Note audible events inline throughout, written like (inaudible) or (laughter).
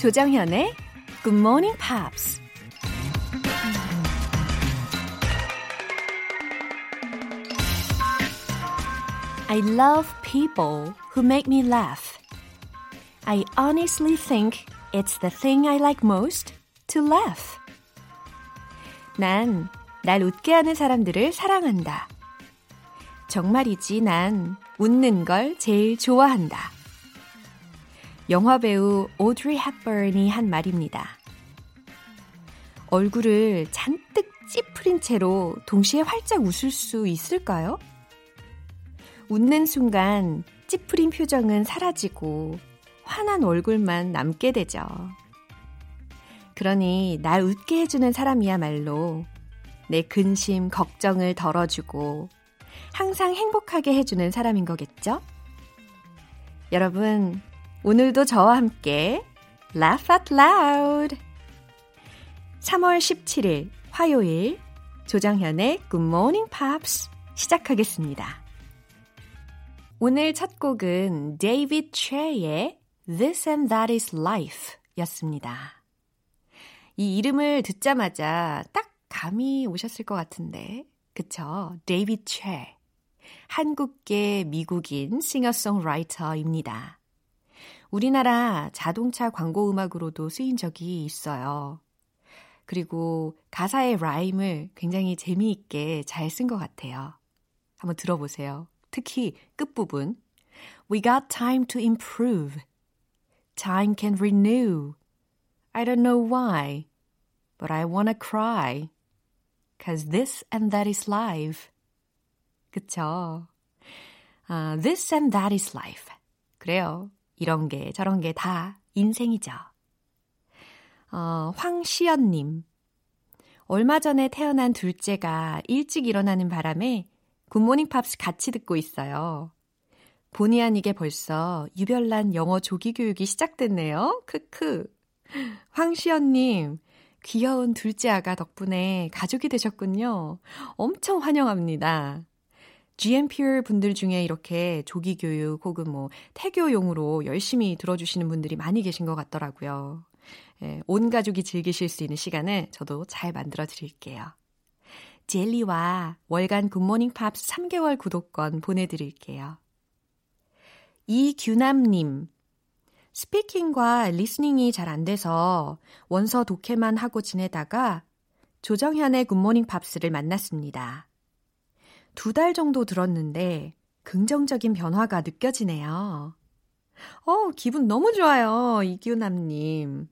조정현의 Good Morning Pops. I love people who make me laugh. I honestly think it's the thing I like most to laugh. 난 날 웃게 하는 사람들을 사랑한다. 정말이지 난 웃는 걸 제일 좋아한다. 영화 배우 오드리 헵번이 한 말입니다. 얼굴을 잔뜩 찌푸린 채로 동시에 활짝 웃을 수 있을까요? 웃는 순간 찌푸린 표정은 사라지고 환한 얼굴만 남게 되죠. 그러니 날 웃게 해주는 사람이야말로 내 근심, 걱정을 덜어주고 항상 행복하게 해주는 사람인 거겠죠? 여러분, 오늘도 저와 함께 Laugh out loud! 3월 17일 화요일 조정현의 Good Morning Pops 시작하겠습니다. 오늘 첫 곡은 David Che의 This and That is Life 였습니다. 이 이름을 듣자마자 딱 감이 오셨을 것 같은데, 그쵸? 데이비드 최. 한국계 미국인 싱어송라이터입니다. 우리나라 자동차 광고 음악으로도 쓰인 적이 있어요. 그리고 가사의 라임을 굉장히 재미있게 잘 쓴 것 같아요. 한번 들어보세요. 특히 끝부분. We got time to improve. Time can renew. I don't know why, but I wanna cry. Cause this and that is life. 그쵸? 아, this and that is life. 그래요. 이런 게 저런 게 다 인생이죠. 어, 황시연님. 얼마 전에 태어난 둘째가 일찍 일어나는 바람에 굿모닝 팝스 같이 듣고 있어요. 본의 아니게 벌써 유별난 영어 조기 교육이 시작됐네요. 크크. 황시연님, 귀여운 둘째 아가 덕분에 가족이 되셨군요. 엄청 환영합니다. GMPR 분들 중에 이렇게 조기 교육 혹은 뭐 태교용으로 열심히 들어주시는 분들이 많이 계신 것 같더라고요. 예, 온 가족이 즐기실 수 있는 시간을 저도 잘 만들어 드릴게요. 젤리와 월간 굿모닝 팝스 3개월 구독권 보내드릴게요. 이규남님, speaking과 listening이 잘 안 돼서 원서 독해만 하고 지내다가 조정현의 굿모닝 팝스를 만났습니다. 두 달 정도 들었는데 긍정적인 변화가 느껴지네요. 어, 기분 너무 좋아요. 이규남님.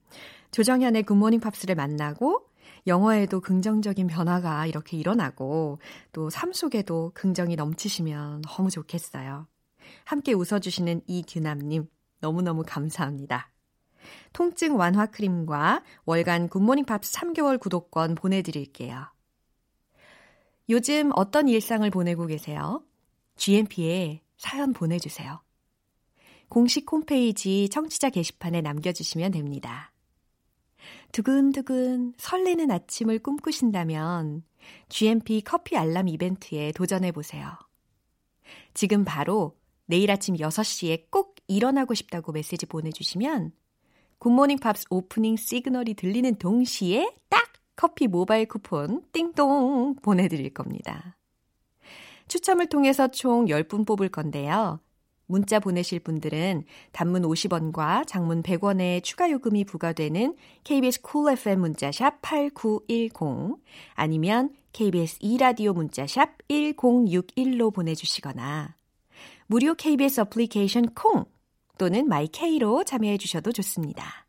조정현의 굿모닝 팝스를 만나고 영어에도 긍정적인 변화가 이렇게 일어나고 또 삶 속에도 긍정이 넘치시면 너무 좋겠어요. 함께 웃어주시는 이규남님 너무너무 감사합니다. 통증 완화 크림과 월간 굿모닝 팝스 3개월 구독권 보내드릴게요. 요즘 어떤 일상을 보내고 계세요? GMP에 사연 보내주세요. 공식 홈페이지 청취자 게시판에 남겨주시면 됩니다. 두근두근 설레는 아침을 꿈꾸신다면 GMP 커피 알람 이벤트에 도전해보세요. 지금 바로 내일 아침 6시에 꼭 일어나고 싶다고 메시지 보내주시면 굿모닝 팝스 오프닝 시그널이 들리는 동시에 딱 커피 모바일 쿠폰 띵동 보내드릴 겁니다. 추첨을 통해서 총 10분 뽑을 건데요. 문자 보내실 분들은 단문 50원과 장문 100원의 추가 요금이 부과되는 KBS 쿨 cool FM 문자샵 8910 아니면 KBS 2라디오 문자샵 1061로 보내주시거나 무료 KBS 어플리케이션 콩 또는 마이케이로 참여해 주셔도 좋습니다.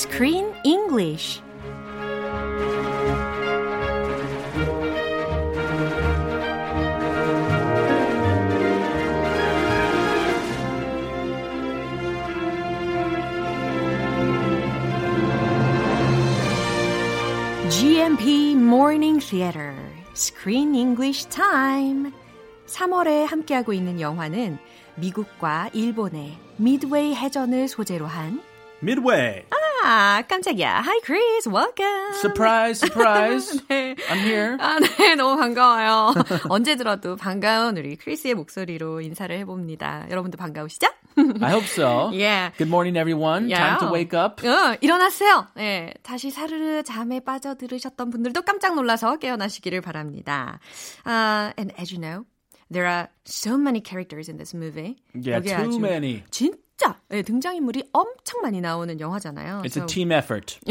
Screen English GMP Morning Theater Screen English Time 3월에 함께하고 있는 영화는 미국과 일본의 미드웨이 해전을 소재로 한 미드웨이 아! 깜짝이야. Hi, Chris. Welcome. Surprise, surprise. 네. I'm here. 아, 네. 너무 반가워요. 언제 들어도 반가운 우리 크리스의 목소리로 인사를 해봅니다. 여러분도 반가우시죠? I hope so. Yeah. Good morning, everyone. Yeah. Time to wake up. 어, 일어나세요. 네, 다시 사르르 잠에 빠져 들으셨던 분들도 깜짝 놀라서 깨어나시기를 바랍니다. Uh, and as you know, there are so many characters in this movie. Yeah, too many. 진 짜 네, 등장인물이 엄청 많이 나오는 영화잖아요. It's So- a team effort. (laughs)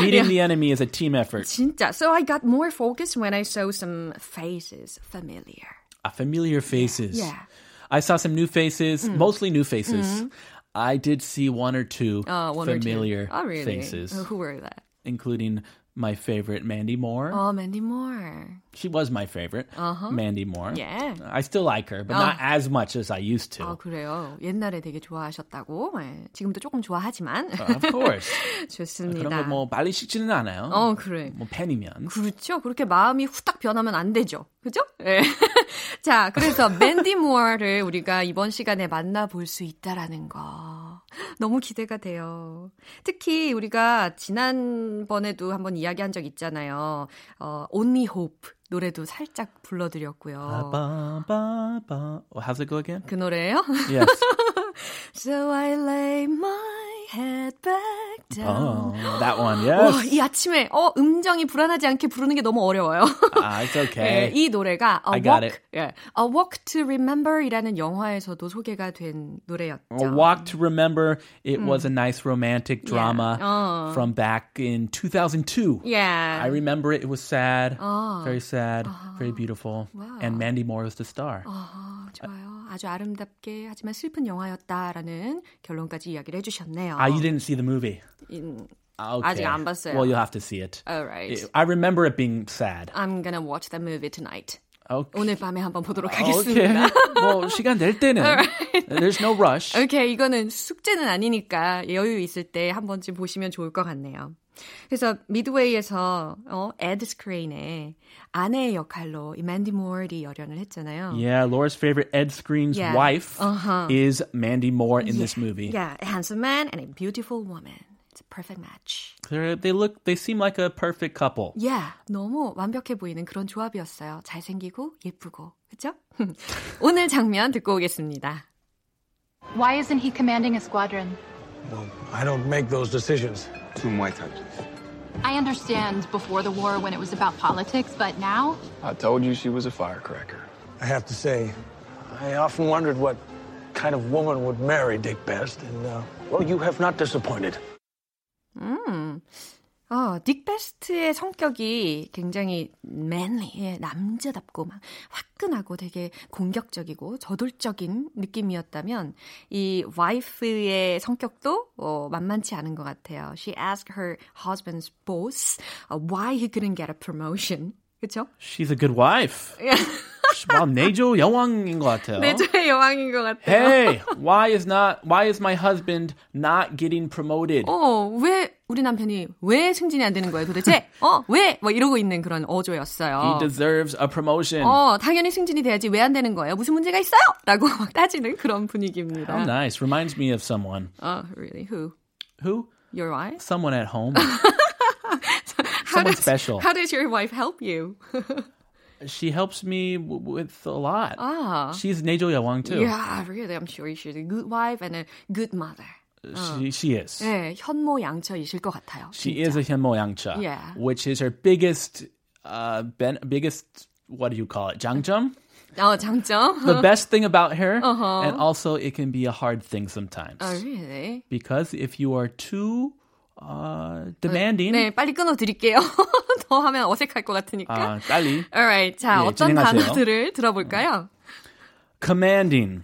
Beating the enemy is a team effort. 진짜. So I got more focused when I saw some faces familiar. Uh, familiar faces. Yeah. Mm. I saw some new faces, mostly new faces. I did see one or two Uh, one or two. familiar Oh, really? faces, Uh, Who were that? including my favorite Mandy Moore. Oh, Mandy Moore. She was my favorite, Mandy Moore. Yeah. I still like her, but not as much as I used to. 아, 그래요. 옛날에 되게 좋아하셨다고. 네, 지금도 조금 좋아하지만. of course. 좋습니다. 그런 거 뭐 빨리 식지는 않아요. 어, 그래. 뭐 팬이면. 그렇죠. 그렇게 마음이 후딱 변하면 안 되죠. 그죠? 예. 자, 그래서 맨디 무어를 우리가 이번 시간에 만나볼 수 있다라는 거. 너무 기대가 돼요. 특히 우리가 지난번에도 한번 이야기한 적 있잖아요. 어, Only Hope 노래도 살짝 불러드렸고요. Ba-ba-ba-ba. Oh, how's it go again? 그 노래예요? Yes. So I lay my head back down. Oh, that one. 와, Yes. 이 아침에 어 음정이 불안하지 않게 부르는 게 너무 어려워요. Ah, it's 예, okay. 이 노래가 A I got Walk, 예, A Walk to Remember이라는 영화에서도 소개가 된 노래였죠. A Walk to Remember. It was a nice romantic drama Oh. from back in 2002. Yeah. I remember it. It was sad, Oh. very sad, very beautiful. And Mandy Moore was the star. 아, 좋아요. 아주 아름답게 하지만 슬픈 영화였다라는 결론까지 이야기를 해주셨네요. Ah, you didn't see the movie. 인- Ah, Okay. 아직 안 봤어요. Well, you'll have to see it. Alright. It- I remember it being sad. I'm gonna watch that movie tonight. Okay. 오늘 밤에 한번 보도록 Okay. 하겠습니다. 뭐 (laughs) 시간 될 때는 there's no rush. 오케이, 이거는 숙제는 아니니까 여유 있을 때 한 번쯤 보시면 좋을 것 같네요. 그래서 미드웨이에서 어, 에드 스크레인의 아내의 역할로 이 맨디 모어리 열연을 했잖아요. Yeah, Laura's favorite Ed Screen's Yeah. wife Uh-huh. is Mandy Moore in this movie. Yeah, a handsome man and a beautiful woman. It's a perfect match. They're, they look, they seem like a perfect couple. Yeah, 너무 완벽해 보이는 그런 조합이었어요. 잘생기고 예쁘고. 그죠? (laughs) 오늘 장면 듣고 오겠습니다. Why isn't he commanding a squadron? Well, I don't make those decisions. To Muay Thai, please. I understand before the war when it was about politics, but now? I told you she was a firecracker. I have to say, I often wondered what kind of woman would marry Dick Best, and, uh, well, you have not disappointed. 음. 어, 닉 베스트의 성격이 굉장히 manly, 예, 남자답고 막 화끈하고 되게 공격적이고 저돌적인 느낌이었다면 이 와이프의 성격도 어, 만만치 않은 것 같아요. She asked her husband's boss uh, why he couldn't get a promotion. 그쵸? She's a good wife. 와, 내조 여왕인 것 같아요. 내조의 여왕인 것 같아요. Hey, why is not why is my husband not getting promoted? 어, 왜 우리 남편이 왜 승진이 안 되는 거예요 도대체? 어, 왜? 뭐 이러고 있는 그런 어조였어요. He deserves a promotion. 어, 당연히 승진이 돼야지 왜 안 되는 거예요? 무슨 문제가 있어요? 라고 막 따지는 그런 분위기입니다. How nice. Reminds me of someone. 어, really? Who? Who? Your wife? Someone at home. How Someone does, special. How does your wife help you? She helps me w- with a lot. 아. She's 내조 여왕 too. Yeah, really. I'm sure she's a good wife and a good mother. She she is. 네, 현모양처이실 것 같아요. She 진짜. is a 현모양처. Yeah. Which is her biggest uh ben, biggest what do you call it? 장점? (laughs) 어, 장점. The best thing about her and also it can be a hard thing sometimes. Oh, really? Because if you are too uh demanding 네, 빨리 끊어드릴게요. (laughs) 더 하면 어색할 것 같으니까. 아, 빨리 Alright, 자, 예, 어떤 진행하세요. 단어들을 들어볼까요? commanding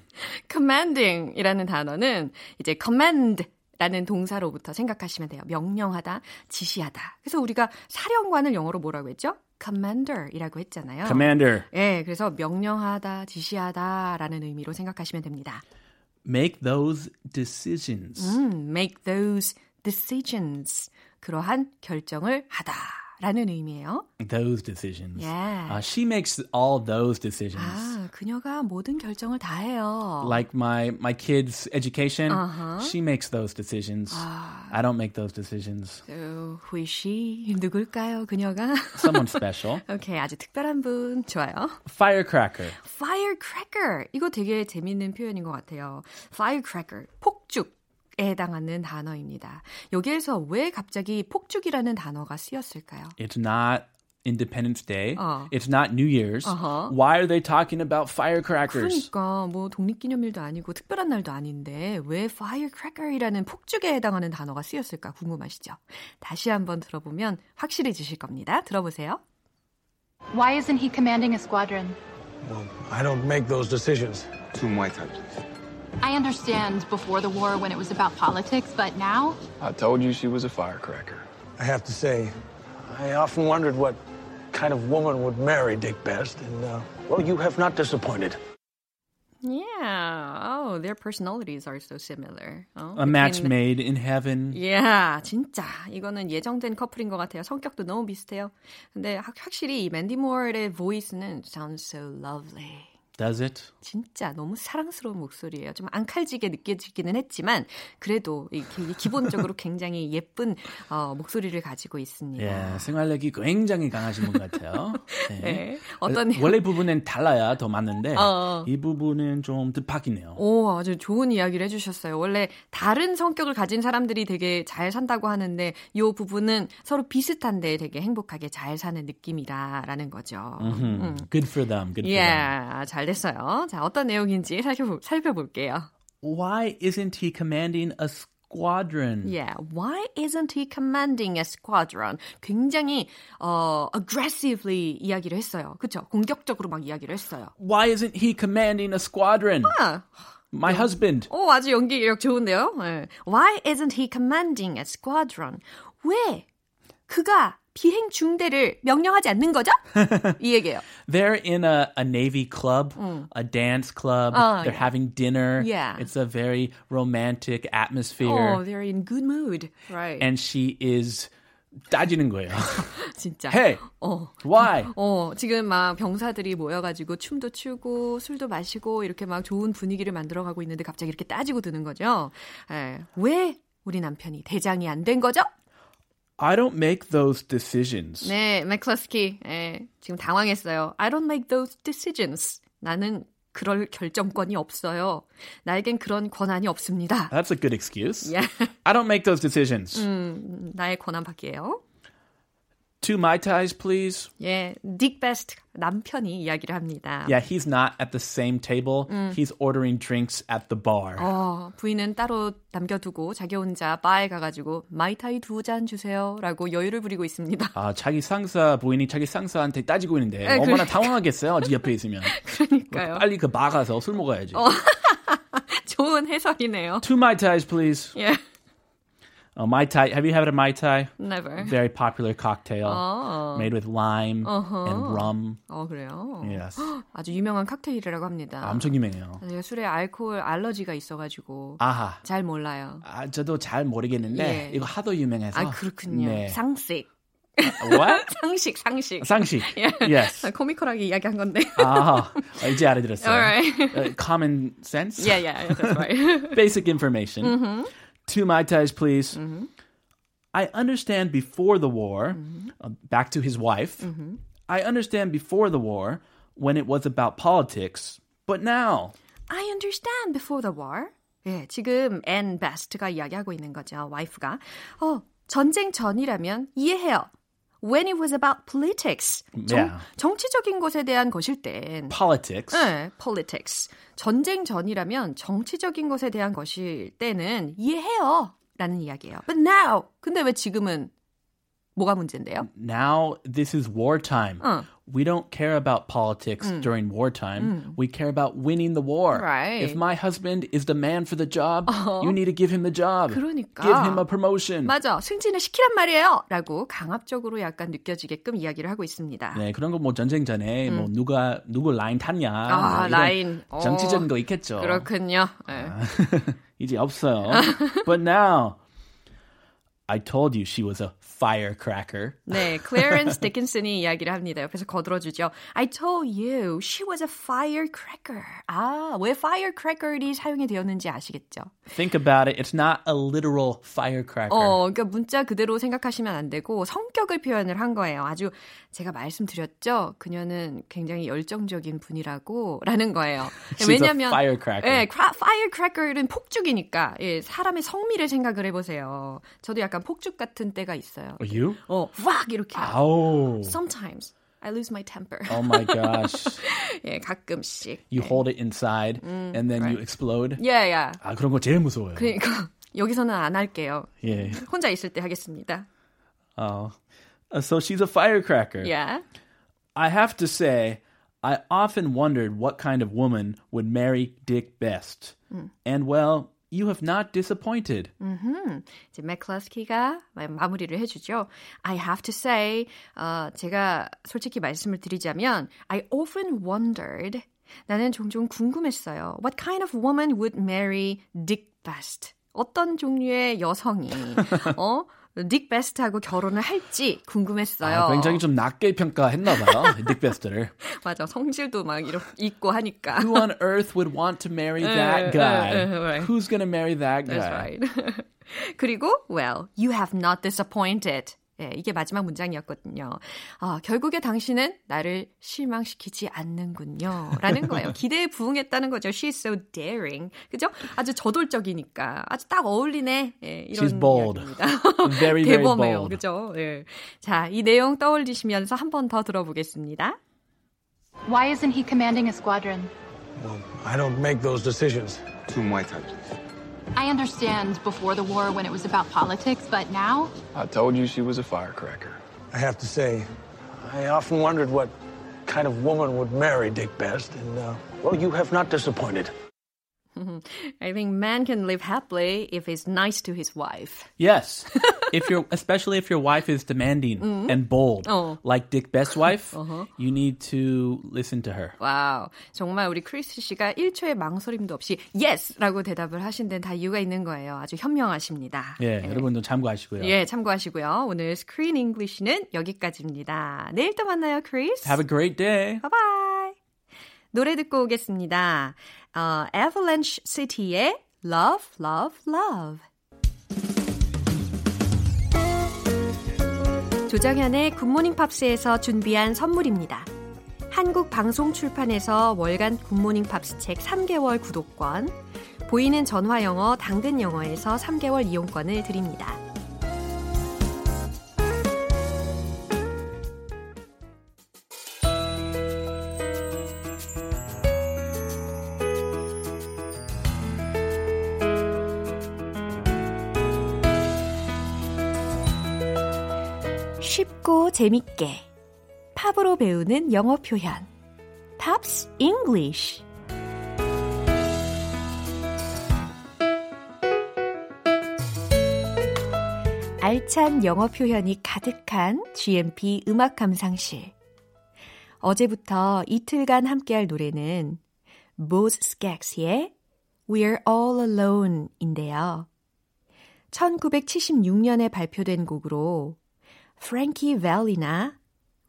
commanding이라는 단어는 이제 command라는 동사로부터 생각하시면 돼요. 명령하다, 지시하다. 그래서 우리가 사령관을 영어로 뭐라고 했죠? commander이라고 했잖아요. commander 예, 그래서 명령하다, 지시하다라는 의미로 생각하시면 됩니다. make those decisions. 음, make those decisions. 그러한 결정을 하다. 라는 의미예요. Those decisions. Yeah. Uh, she makes all those decisions. 아, 그녀가 모든 결정을 다 해요. Like my my kids' education, Uh-huh. she makes those decisions. Ah. I don't make those decisions. So, who is she? 누굴까요, 그녀가? Someone special. 오케이, 아주 특별한 분. 좋아요. Firecracker. firecracker. 이거 되게 재밌는 표현인 것 같아요. firecracker. 폭죽. 에 해당하는 단어입니다. 여기에서 왜 갑자기 폭죽이라는 단어가 쓰였을까요? It's not Independence Day. 어. It's not New Year's. Uh-huh. Why are they talking about firecrackers? 그러니까 뭐 독립기념일도 아니고 특별한 날도 아닌데 왜 firecracker이라는 폭죽에 해당하는 단어가 쓰였을까 궁금하시죠? 다시 한번 들어보면 확실해지실 겁니다. 들어보세요. Why isn't he commanding a squadron? Well, I don't make those decisions. Two Muay Thai, please. I understand before the war when it was about politics, but now? I told you she was a firecracker. I have to say, I often wondered what kind of woman would marry Dick Best, and, uh, well, you have not disappointed. Yeah. Oh, their personalities are so similar. 어, A match between- made in heaven. Yeah, 진짜 이거는 예정된 커플인 것 같아요. 성격도 너무 비슷해요. 근데 확, 확실히 이 맨디 모어의 보이스는 sounds so lovely. Does it? 진짜 너무 사랑스러운 목소리예요. 좀 앙칼지게 느껴지기는 했지만 그래도 이렇게 기본적으로 (laughs) 굉장히 예쁜 어, 목소리를 가지고 있습니다. 예, 생활력이 굉장히 강하신 분 같아요. (laughs) 네. 네. 어떤 어, 원래 부분은 달라야 더 맞는데 어. 이 부분은 좀 뜻밖이네요. 오, 아주 좋은 이야기를 해주셨어요. 원래 다른 성격을 가진 사람들이 되게 잘 산다고 하는데 이 부분은 서로 비슷한데 되게 행복하게 잘 사는 느낌이다라는 거죠. 음. Good for them. Good for them. 예, 잘 됐어요. 자, 어떤 내용인지 살펴볼, 살펴볼게요. Why isn't he commanding a squadron? Yeah, why isn't he commanding a squadron? 굉장히 어, aggressively 이야기를 했어요. 그렇죠? 공격적으로 막 이야기를 했어요. Why isn't he commanding a squadron? 아, My husband. 오, 아주 연기력 좋은데요? 네. Why isn't he commanding a squadron? 왜 그가 비행 중대를 명령하지 않는 거죠? 이 얘기예요. They're in a, a Navy club, a dance club. Oh, They're having dinner. Yeah. It's a very romantic atmosphere. Oh, they're in good mood. Right. And she is 따지는 거예요. 진짜. hey, 어. why? 어, 지금 막 병사들이 모여가지고 춤도 추고 술도 마시고 이렇게 막 좋은 분위기를 만들어가고 있는데 갑자기 이렇게 따지고 드는 거죠. 예. 왜 우리 남편이 대장이 안 된 거죠? I don't make those decisions. 네, 맥클러스키 예, 지금 당황했어요. I don't make those decisions. 나는 그럴 결정권이 없어요. 나에겐 그런 권한이 없습니다. That's a good excuse. Yeah. I don't make those decisions. 음, 나의 권한 밖이에요. Two Mai Tais, please. 예, 딕 베스트 남편이 이야기를 합니다. Yeah, he's not at the same table. He's ordering drinks at the bar. 어, 부인은 따로 남겨두고 자기 혼자 바에 가가지고 마이타이 두 잔 주세요 라고 여유를 부리고 있습니다. 아, 자기 상사 부인이 자기 상사한테 따지고 있는데 네, 얼마나 그러니까. 당황하겠어요. 네 옆에 있으면. (laughs) 그러니까요. 빨리 그 바 가서 술 먹어야지. (laughs) 좋은 해설이네요. Two Mai Tais, please. 예, Uh, Mai Tai. Have you had a Mai Tai? never. Very popular cocktail 어, made with lime and rum. 어 그래요. Yes. 아주 유명한 칵테일이라고 합니다. 엄청 유명해요. 제가 술에 알코올 알러지가 있어가지고 아하. 잘 몰라요. 아, 저도 잘 모르겠는데 예. 이거 하도 유명해서. 아 그렇군요. 네. 상식, What? 상식, 상식. 상식. Yes. 코미컬하게 이야기한 건데. 아, 이제 알아들었어요. Alright. Uh, common sense. yeah, yeah, that's right. Basic information. Mm-hmm. Two mai tais, please. I understand before the war. Mm-hmm. uh, back to his wife. I understand before the war when it was about politics, but now. I understand before the war. 예, 지금 Ann Best가 이야기하고 있는 거죠. 와이프가. 어, 전쟁 전이라면 이해해요. When it was about politics. 정, Yeah. 정치적인 것에 대한 것일 땐. Politics. 네, politics. 전쟁 전이라면 정치적인 것에 대한 것일 때는 이해해요. 라는 이야기예요. But now. 근데 왜 지금은 뭐가 문제인데요? Now this is wartime. 어. We don't care about politics during wartime. We care about winning the war. Right. If my husband is the man for the job, you (laughs) need to give him the job. 그러니까. Give him a promotion. 맞아. 승진을 시키란 말이에요. 라고 강압적으로 약간 느껴지게끔 이야기를 하고 있습니다. 네, 그런 거 뭐 전쟁 전에 뭐 누가 누구 라인 탔냐. 음. 아, 뭐 이런 라인. 어. 정치적인 거 있겠죠. 그렇군요. 네. (laughs) 이제 없어요. But now I told you she was a firecracker. 네, 클래런스 디킨슨이 이야기를 합니다. 옆에서 거들어주죠. I told you she was a firecracker. 아, 왜 firecracker이 사용이 되었는지 아시겠죠? Think about it. It's not a literal firecracker. 어, 그러니까 문자 그대로 생각하시면 안 되고 성격을 표현을 한 거예요. 아주 제가 말씀드렸죠. 그녀는 굉장히 열정적인 분이라고 라는 거예요. 왜냐면 a firecracker. 예, cra- firecracker는 폭죽이니까 예, 사람의 성미를 생각을 해보세요. 저도 약간 폭죽 같은 때가 있어요. You? 어, 확 이렇게. Oh. Sometimes I lose my temper. Oh my gosh. (laughs) 예, 가끔씩. You hold it inside and then you explode. 예, 예. 아, 그런 거 제일 무서워요. 그러니까 (laughs) 여기서는 안 할게요. 예. 혼자 있을 때 하겠습니다. Oh. Uh, so she's a firecracker. Yeah. I have to say, I often wondered what kind of woman would marry Dick Best. And well, you have not disappointed. 이제 맥클러스키가 마무리를 해주죠. I have to say, 어, 제가 솔직히 말씀을 드리자면, I often wondered. 나는 종종 궁금했어요. What kind of woman would marry Dick Best? 어떤 종류의 여성이 어? 닉 베스트하고 결혼을 할지 궁금했어요. 아, 굉장히 좀 낮게 평가했나 봐요. 딕 베스트를. 맞아. 성질도 막 이렇게 있고 하니까. Who on earth would want to marry that guy? Who's gonna marry that guy? That's right. 그리고 well, you have not disappointed. 예, 이게 마지막 문장이었거든요. 아, 결국에 당신은 나를 실망시키지 않는군요. 라는 거예요. 기대에 부응했다는 거죠. She's so daring. 그죠? 아주 저돌적이니까. 아주 딱 어울리네. 예, 이런 She's bold. 이야기입니다. Very, very 대범해요. bold. 그죠? 예. 자, 이 내용 떠올리시면서 한 번 더 들어보겠습니다. Why isn't he commanding a squadron? Well, I don't make those decisions. Two Muay Thai, please. I understand before the war when it was about politics, but now? I told you she was a firecracker. I have to say, I often wondered what kind of woman would marry Dick Best, and, uh, well, you have not disappointed. I think man can live happily if he's nice to his wife. Yes. if you're especially if your wife is demanding and bold, 어. like Dick Best's wife, you need to listen to her. 와우. 정말 우리 크리스 씨가 1초의 망설임도 없이 yes라고 대답을 하신 데는 다 이유가 있는 거예요. 아주 현명하십니다. 예, 여러분도 참고하시고요. 예, 참고하시고요. 오늘 Screen English는 여기까지입니다. 내일 또 만나요, 크리스. Have a great day. 바이바이. 노래 듣고 오겠습니다. 어, Avalanche City의 Love, Love, Love. 조정현의 굿모닝 팝스에서 준비한 선물입니다. 한국 방송 출판에서 월간 굿모닝 팝스 책 3개월 구독권, 보이는 전화 영어 당근 영어에서 3개월 이용권을 드립니다. 쉽고 재밌게. 팝으로 배우는 영어 표현. Pops English. 알찬 영어 표현이 가득한 GMP 음악 감상실. 어제부터 이틀간 함께할 노래는 Boz Skaggs의 We're All Alone인데요. 1976년에 발표된 곡으로 프랭키 벨리나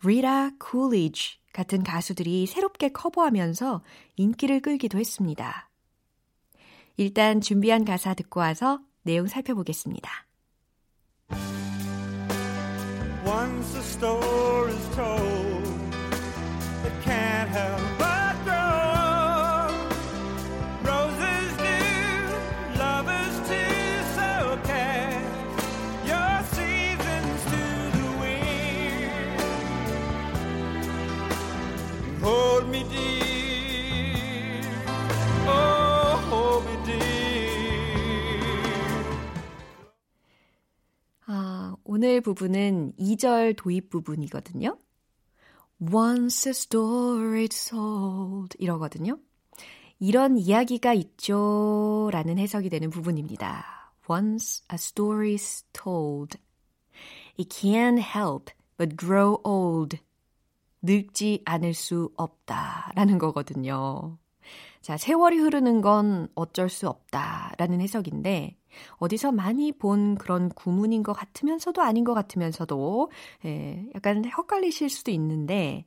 리타 쿨리지 같은 가수들이 새롭게 커버하면서 인기를 끌기도 했습니다. 일단 준비한 가사 듣고 와서 내용 살펴보겠습니다. Once the story's told, 부분은 2절 도입 부분이거든요. Once a story told 이러거든요. 이런 이야기가 있죠 라는 해석이 되는 부분입니다. Once a story's told. It can't help but grow old. 늙지 않을 수 없다 라는 거거든요. 자, 세월이 흐르는 건 어쩔 수 없다 라는 해석인데, 어디서 많이 본 그런 구문인 것 같으면서도 아닌 것 같으면서도 예, 약간 헷갈리실 수도 있는데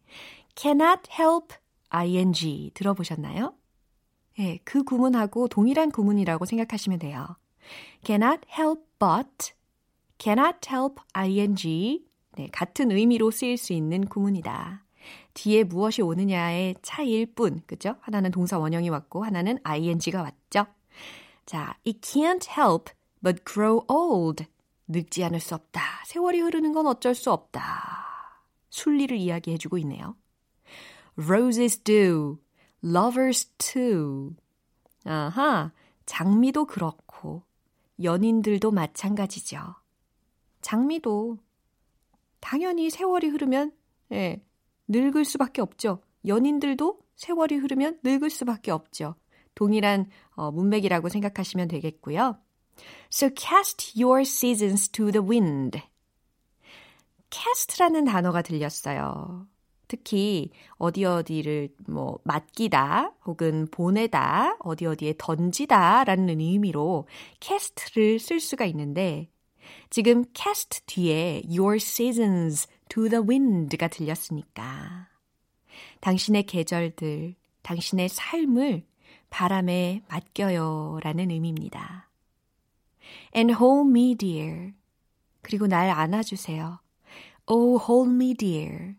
cannot help ing 들어보셨나요? 예, 그 구문하고 동일한 구문이라고 생각하시면 돼요. cannot help but, cannot help ing 네, 같은 의미로 쓰일 수 있는 구문이다. 뒤에 무엇이 오느냐의 차이일 뿐, 그죠? 하나는 동사 원형이 왔고 하나는 ing가 왔죠. 자, it can't help but grow old. 늙지 않을 수 없다. 세월이 흐르는 건 어쩔 수 없다. 순리를 이야기해주고 있네요. Roses do, lovers too. 아하, 장미도 그렇고 연인들도 마찬가지죠. 장미도 당연히 세월이 흐르면 예, 늙을 수밖에 없죠. 연인들도 세월이 흐르면 늙을 수밖에 없죠. 동일한 어, 문맥이라고 생각하시면 되겠고요. So cast your seasons to the wind. cast라는 단어가 들렸어요. 특히 어디 어디를 뭐 맡기다 혹은 보내다 어디 어디에 던지다라는 의미로 cast를 쓸 수가 있는데 지금 cast 뒤에 your seasons to the wind가 들렸으니까 당신의 계절들, 당신의 삶을 바람에 맡겨요 라는 의미입니다. And hold me dear. 그리고 날 안아주세요. Oh, hold me dear.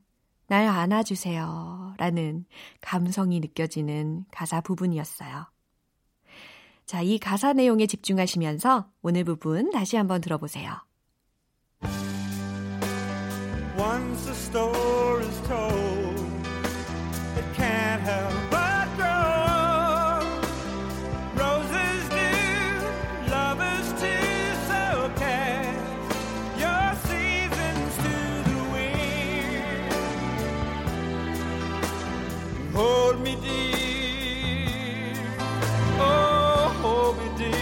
날 안아주세요. 라는 감성이 느껴지는 가사 부분이었어요. 자, 이 가사 내용에 집중하시면서 오늘 부분 다시 한번 들어보세요. Once a story is told, Hold me dear, oh, hold me dear.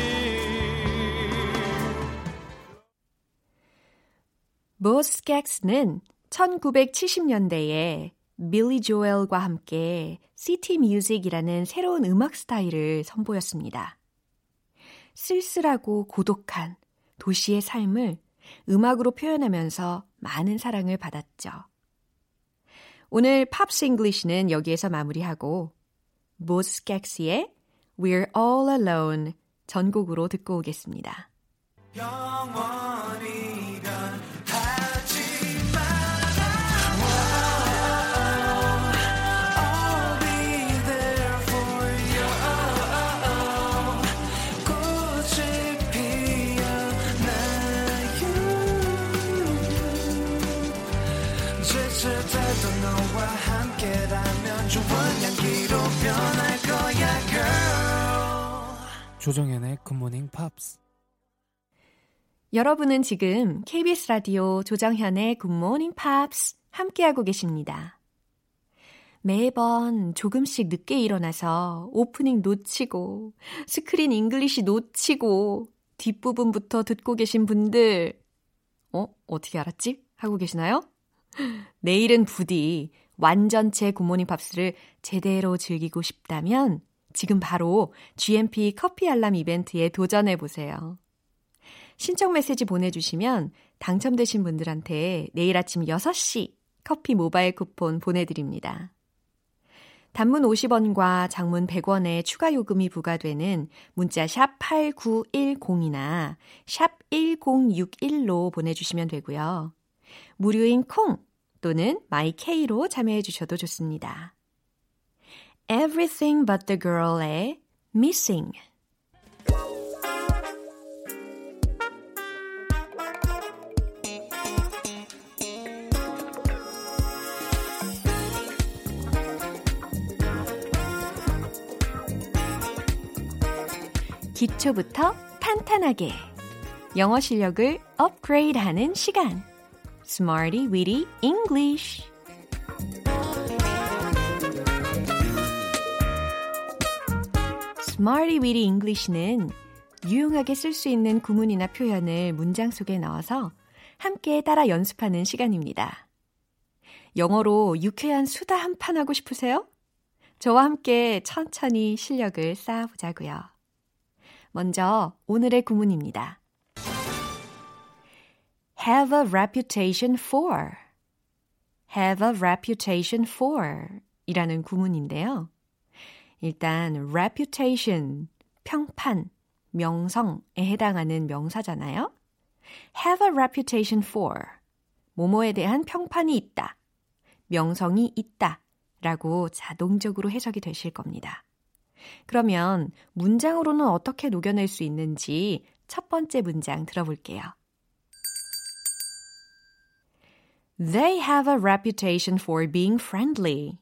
보즈 스캑스는 1970년대에 빌리 조엘과 함께 city music이라는 새로운 음악 스타일을 선보였습니다. 쓸쓸하고 고독한 도시의 삶을 음악으로 표현하면서 많은 사랑을 받았죠. 오늘 Pops English는 여기에서 마무리하고 보즈 스캑스의 We're All Alone 전곡으로 듣고 오겠습니다. 조정현의 굿모닝 팝스 여러분은 지금 KBS 라디오 조정현의 굿모닝 팝스 함께하고 계십니다. 매번 조금씩 늦게 일어나서 오프닝 놓치고 Screen English 놓치고 뒷부분부터 듣고 계신 분들 어? 어떻게 알았지? 하고 계시나요? 내일은 부디 완전체 굿모닝 팝스를 제대로 즐기고 싶다면 지금 바로 GMP 커피 알람 이벤트에 도전해 보세요. 신청 메시지 보내주시면 당첨되신 분들한테 내일 아침 6시 커피 모바일 쿠폰 보내드립니다. 단문 50원과 장문 100원의 추가 요금이 부과되는 문자 샵 8910이나 샵 1061로 보내주시면 되고요. 무료인 콩 또는 마이케이로 참여해 주셔도 좋습니다. Everything but the girl의 Missing 기초부터 탄탄하게 영어 실력을 업그레이드하는 시간 Smarty Weedy English Smarty Weedy English는 유용하게 쓸 수 있는 구문이나 표현을 문장 속에 넣어서 함께 따라 연습하는 시간입니다. 영어로 유쾌한 수다 한 판 하고 싶으세요? 저와 함께 천천히 실력을 쌓아보자고요. 먼저 오늘의 구문입니다. have a reputation for. have a reputation for 이라는 구문인데요. 일단 reputation, 평판, 명성에 해당하는 명사잖아요. have a reputation for. 모모에 대한 평판이 있다. 명성이 있다. 라고 자동적으로 해석이 되실 겁니다. 그러면 문장으로는 어떻게 녹여낼 수 있는지 첫 번째 문장 들어볼게요. They have a reputation for being friendly.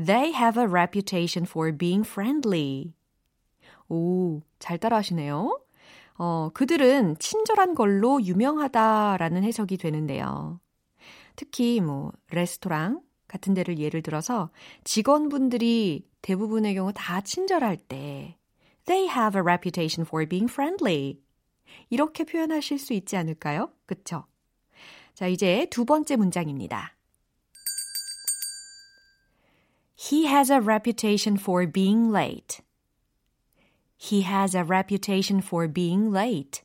They have a reputation for being friendly. 오, 잘 따라하시네요. 어, 그들은 친절한 걸로 유명하다라는 해석이 되는데요. 특히 뭐 레스토랑 같은 데를 예를 들어서 직원분들이 대부분의 경우 다 친절할 때 They have a reputation for being friendly. 이렇게 표현하실 수 있지 않을까요? 그쵸? 자, 이제 두 번째 문장입니다. He has a reputation for being late. He has a reputation for being late.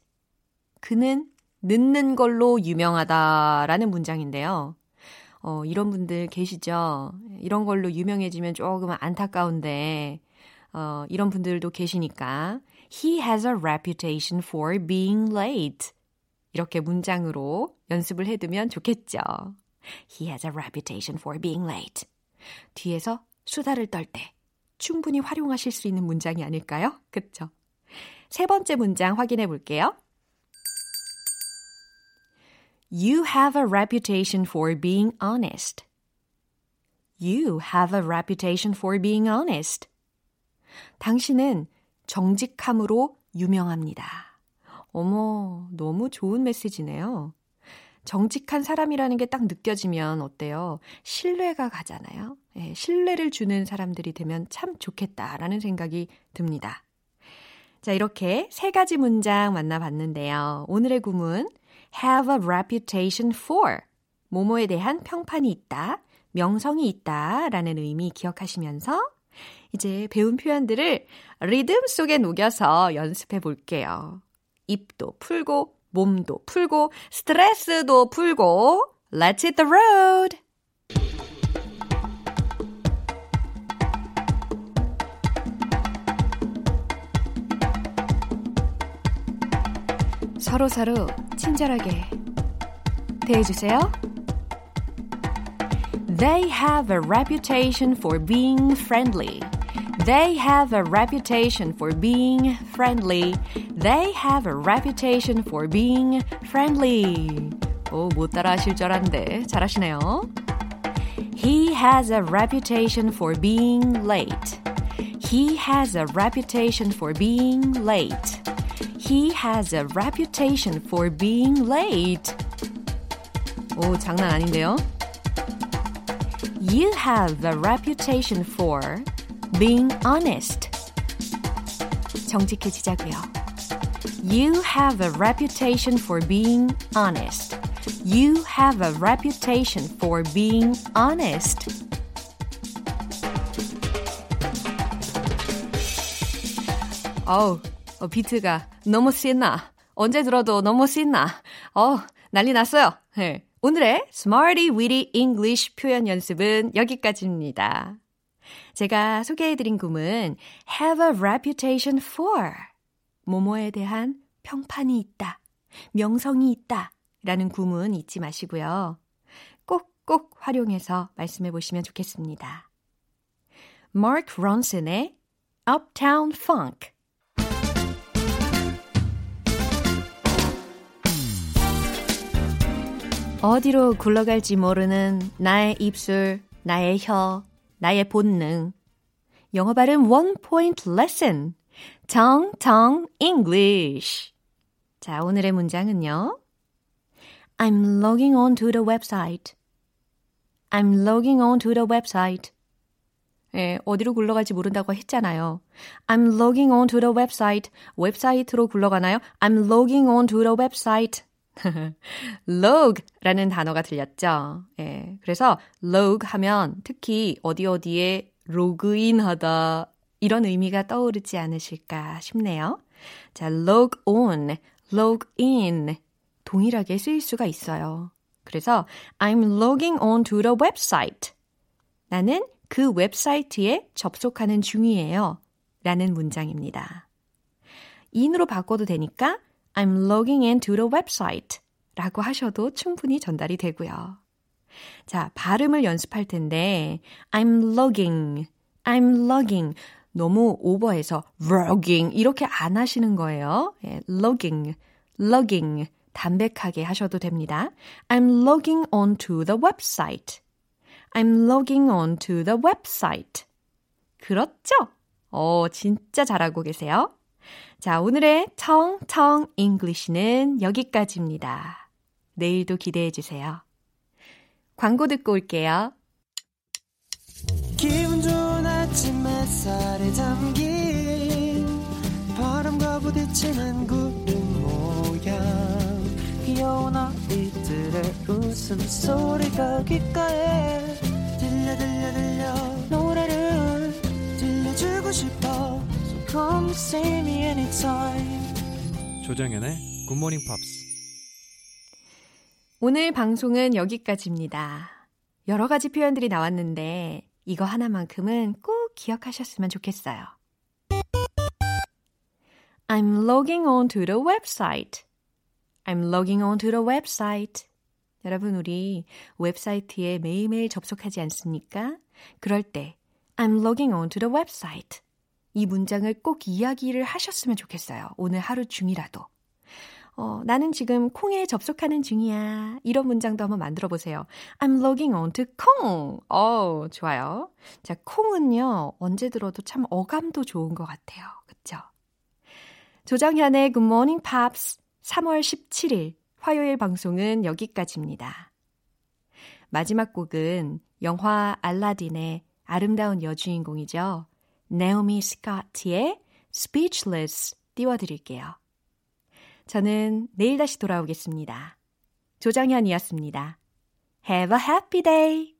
그는 늦는 걸로 유명하다라는 문장인데요. 어, 이런 분들 계시죠? 이런 걸로 유명해지면 조금 안타까운데, 어, 이런 분들도 계시니까, He has a reputation for being late. 이렇게 문장으로 연습을 해두면 좋겠죠. He has a reputation for being late. 뒤에서 수다를 떨 때 충분히 활용하실 수 있는 문장이 아닐까요? 그쵸? 세 번째 문장 확인해 볼게요. You have a reputation for being honest. You have a reputation for being honest. 당신은 정직함으로 유명합니다. 어머, 너무 좋은 메시지네요. 정직한 사람이라는 게 딱 느껴지면 어때요? 신뢰가 가잖아요. 예, 신뢰를 주는 사람들이 되면 참 좋겠다라는 생각이 듭니다. 자, 이렇게 세 가지 문장 만나봤는데요. 오늘의 구문 have a reputation for 모모에 대한 평판이 있다, 명성이 있다 라는 의미 기억하시면서 이제 배운 표현들을 리듬 속에 녹여서 연습해 볼게요. 입도 풀고 몸도 풀고 스트레스도 풀고 Let's hit the road! 서로 서로 친절하게 대해주세요. They have a reputation for being friendly. They have a reputation for being friendly. They have a reputation for being friendly. 오, 못 따라 하실 줄 알았는데 잘하시네요. He has a reputation for being late. He has a reputation for being late. He has a reputation for being late. 오, 장난 아닌데요? You have a reputation for being honest. 정직해지자고요. You have a reputation for being honest. You have a reputation for being honest. 어우, 어, 비트가 너무 신나. 언제 들어도 너무 신나. 어, 난리 났어요. 네. 오늘의 Smarty Weedy English 표현 연습은 여기까지입니다. 제가 소개해드린 구문 have a reputation for 모모에 대한 평판이 있다, 명성이 있다 라는 구문 잊지 마시고요. 꼭꼭 활용해서 말씀해 보시면 좋겠습니다. Mark Ronson의 Uptown Funk 어디로 굴러갈지 모르는 나의 입술, 나의 혀, 나의 본능. 영어 발음 원 포인트 레슨. 정정 English. 자, 오늘의 문장은요. I'm logging on to the website. I'm logging on to the website. 예, 어디로 굴러갈지 모른다고 했잖아요. I'm logging on to the website. 웹사이트로 굴러가나요? I'm logging on to the website. (laughs) log라는 단어가 들렸죠. 예. 그래서 log 하면 특히 어디 어디에 로그인하다 이런 의미가 떠오르지 않으실까 싶네요. 자, log on, log in. 동일하게 쓰일 수가 있어요. 그래서 I'm logging on to the website. 나는 그 웹사이트에 접속하는 중이에요. 라는 문장입니다. in으로 바꿔도 되니까 I'm logging into the website 라고 하셔도 충분히 전달이 되고요. 자, 발음을 연습할 텐데 I'm logging, I'm logging 너무 오버해서 logging 이렇게 안 하시는 거예요. 예, logging, logging 담백하게 하셔도 됩니다. I'm logging onto the website. I'm logging onto the website. 그렇죠? 어, 진짜 잘하고 계세요. 자, 오늘의 텅텅 English는 여기까지입니다. 내일도 기대해 주세요. 광고 듣고 올게요. 기분 좋은 아침 햇살에 담긴 바람과 부딪히는 구름 모양 귀여운 아이들의 웃음소리가 귓가에 들려 들려 들려 노래를 들려주고 싶어 come see me anytime 조정연의 굿모닝 팝스. 오늘 방송은 여기까지입니다. 여러 가지 표현들이 나왔는데 이거 하나만큼은 꼭 기억하셨으면 좋겠어요. I'm logging on to the website. I'm logging on to the website. 여러분, 우리 웹사이트에 매일매일 접속하지 않습니까? 그럴 때, I'm logging on to the website. 이 문장을 꼭 이야기를 하셨으면 좋겠어요. 오늘 하루 중이라도. 어, 나는 지금 콩에 접속하는 중이야. 이런 문장도 한번 만들어 보세요. I'm logging on to 콩. 어, 좋아요. 자, 콩은요, 언제 들어도 참 어감도 좋은 것 같아요. 그쵸? 조정현의 Good Morning Pops 3월 17일 화요일 방송은 여기까지입니다. 마지막 곡은 영화 알라딘의 아름다운 여주인공이죠. 네오미 스카트의 Speechless 띄워드릴게요. 저는 내일 다시 돌아오겠습니다. 조정현이었습니다. Have a happy day!